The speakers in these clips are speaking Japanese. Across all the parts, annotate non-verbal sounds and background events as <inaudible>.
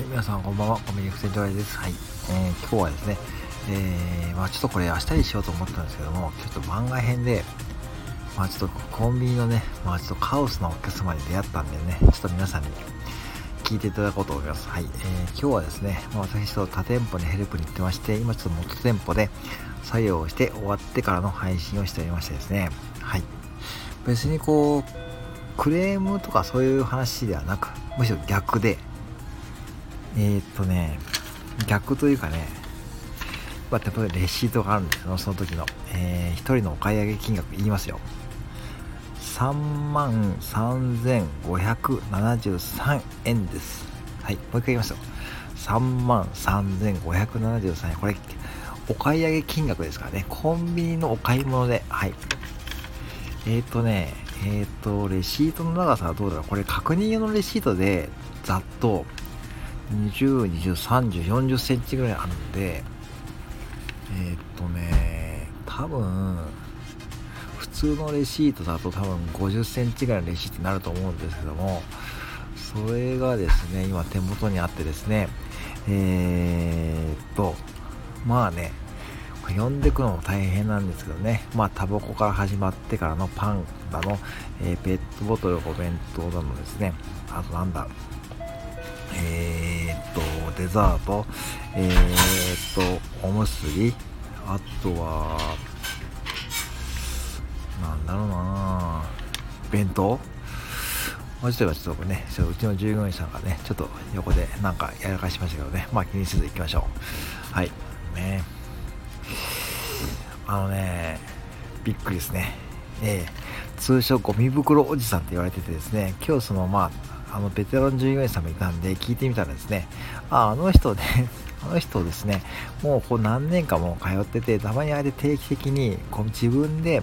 はい、皆さんこんばんは、コミュニクセンライです。はい、えー、今日はですね、えー、まあちょっとこれ明日にしようと思ったんですけども、ちょっと番外編で、まあちょっとコンビニのね、まあちょっとカオスなお客様に出会ったんでね、ちょっと皆さんに聞いていただこうと思います。はい、えー、今日はですね、まあ、私と他店舗にヘルプに行ってまして、今ちょっと元店舗で作業をして終わってからの配信をしておりましてですね、はい。別にこう、クレームとかそういう話ではなく、むしろ逆で、えー、っとね、逆というかね、まあ、例えばレシートがあるんですよ、その時の。えー、1人のお買い上げ金額言いますよ。3万3573円です。はい、もう一回言いますよ。3万3573円。これ、お買い上げ金額ですからね。コンビニのお買い物で、はい。えっ、とね、えっ、と、レシートの長さはどうだろう。これ確認用のレシートで、ざっと、20、20、30、40センチぐらいあるんで、えー、っとね、多分、普通のレシートだと多分50センチぐらいのレシートになると思うんですけども、それがですね、今手元にあってですね、えー、っと、まあね、呼んでくのも大変なんですけどね、まあ、タバコから始まってからのパンだの、えー、ペットボトルお弁当だのですね、あとなんだ、えー、と、デザート、えー、っと、おむすび、あとは、なんだろうな。弁当。もうちょっとちょっとね、ちょうちの従業員さんがね、ちょっと横でなんかやらかしましたけどね、まあ気にせず行きましょう。はい。ね。あのね、びっくりですね。えー、通称ゴミ袋おじさんって言われててですね、今日そのまあ、あのベテラン従業員さんもいたんで聞いてみたらですねああの人ね <laughs> あの人ですねもうこう何年かも通っててたまにあれ定期的にこう自分で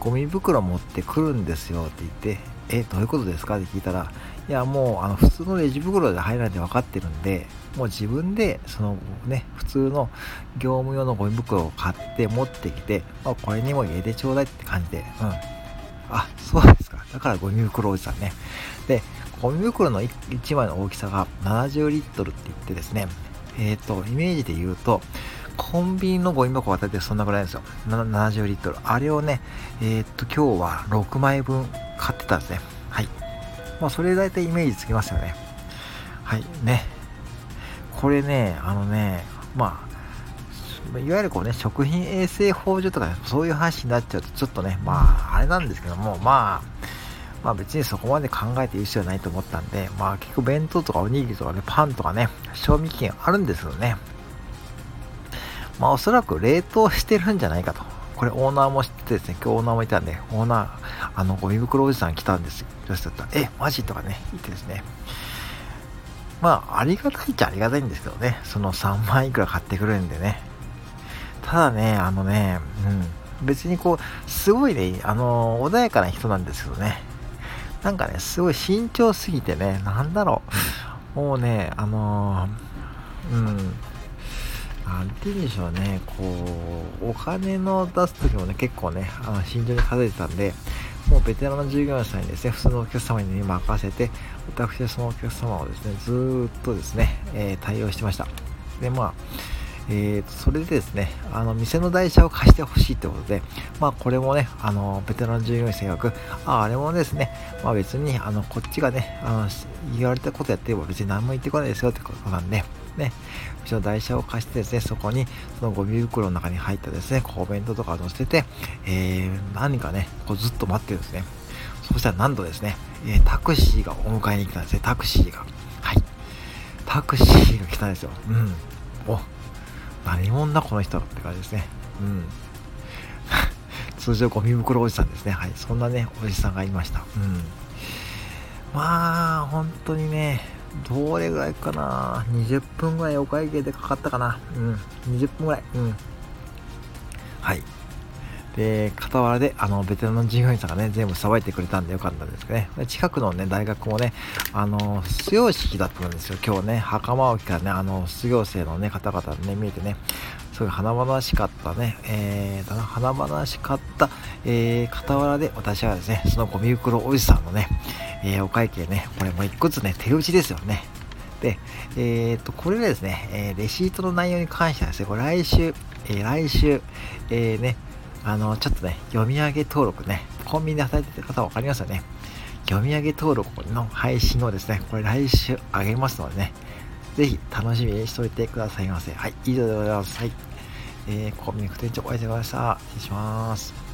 ゴミ袋持ってくるんですよって言ってえどういうことですか？って聞いたらいやもうあの普通のレジ袋で入らないで分かってるんでもう自分でそのね普通の業務用のゴミ袋を買って持ってきて、まあ、これにも入れてちょうだいって感じでうん。あそうですか。だからゴミ袋おじさんね。でゴミ袋の 1, 枚の大きさが70リットルって言ってですね、えっ、ー、と、イメージで言うと、コンビニのゴミ箱は大体そんなぐらいですよ。70リットル。あれをね、えっ、ー、と、今日は6枚分買ってたんですね。はい。まあ、それ大体イメージつきますよね。はい。ね。これね、あのね、まあ、いわゆるこうね、食品衛生法上とか、ね、そういう話になっちゃうと、ちょっとね、まあ、あれなんですけども、まあ、まあ別にそこまで考えている必要ないと思ったんで、まあ結構弁当とかおにぎりとかね、パンとかね、賞味期限あるんですけどね。まあおそらく冷凍してるんじゃないかと。これオーナーも知ってですね、今日オーナーもいたんで、オーナー、あの、ゴミ袋おじさん来たんですよ。どうしたったえ、マジとかね、言ってですね。まあ、ありがたいっちゃありがたいんですけどね、その3万いくら買ってくるんでね。ただね、あのね、うん、別にこう、すごいね、あの、穏やかな人なんですけどね。なんかね、すごい慎重すぎてね、なんだろう、もうね、あのー、うん、なんて言うんでしょうね、こう、お金の出すときもね、結構ね、あの慎重に数えてたんで、もうベテランの従業員さんにですね、普通のお客様に、任せて、私はそのお客様をですね、ずーっとですね、えー、対応してました。で、まあ、えー、とそれでですね、あの、店の台車を貸してほしいということで、まあ、これもね、あの、ベテラン従業員性格、ああれもですね、まあ別に、あの、こっちがね、あの、言われたことやってれば別に何も言ってこないですよってことなんで、ね、うちの台車を貸してですね、そこに、そのゴミ袋の中に入ったですね、お弁当とかを乗せて、えー、何かね、こうずっと待ってるんですね。そしたらなんとですね、えー、タクシーがお迎えに来たんですね、タクシーが。はい。タクシーが来たんですよ。うん。お、何者だこの人って感じですね。うん。<laughs> 通常ゴミ袋おじさんですね。はい。そんなね、おじさんがいました。うん。まあ、本当にね、どれぐらいかな。20分ぐらいお会計でかかったかな。うん。20分ぐらい。うん。はい。で、傍らで、あの、ベテランの従業員さんがね、全部さばいてくれたんでよかったんですけどね。近くのね、大学もね、あの、卒業式だったんですよ。今日ね、袴を着たね、あの、卒業生のね、方々ね、見えてね、すごい華々しかったね、えー、だな、華々しかった、えー、傍らで私はですね、そのゴミ袋おじさんのね、えー、お会計ね、これもう一個ずつね、手打ちですよね。で、えっ、と、これですね、えレシートの内容に関してはですね、これ来週、え来週、えね、あの、ちょっとね、読み上げ登録ね、コンビニで働いてる方分かりますよね。読み上げ登録の配信をですね、これ来週あげますのでね、ぜひ楽しみにしておいてくださいませ。はい、以上でございます。はい。えー、コンビニ副店長お会いでございました。失礼します。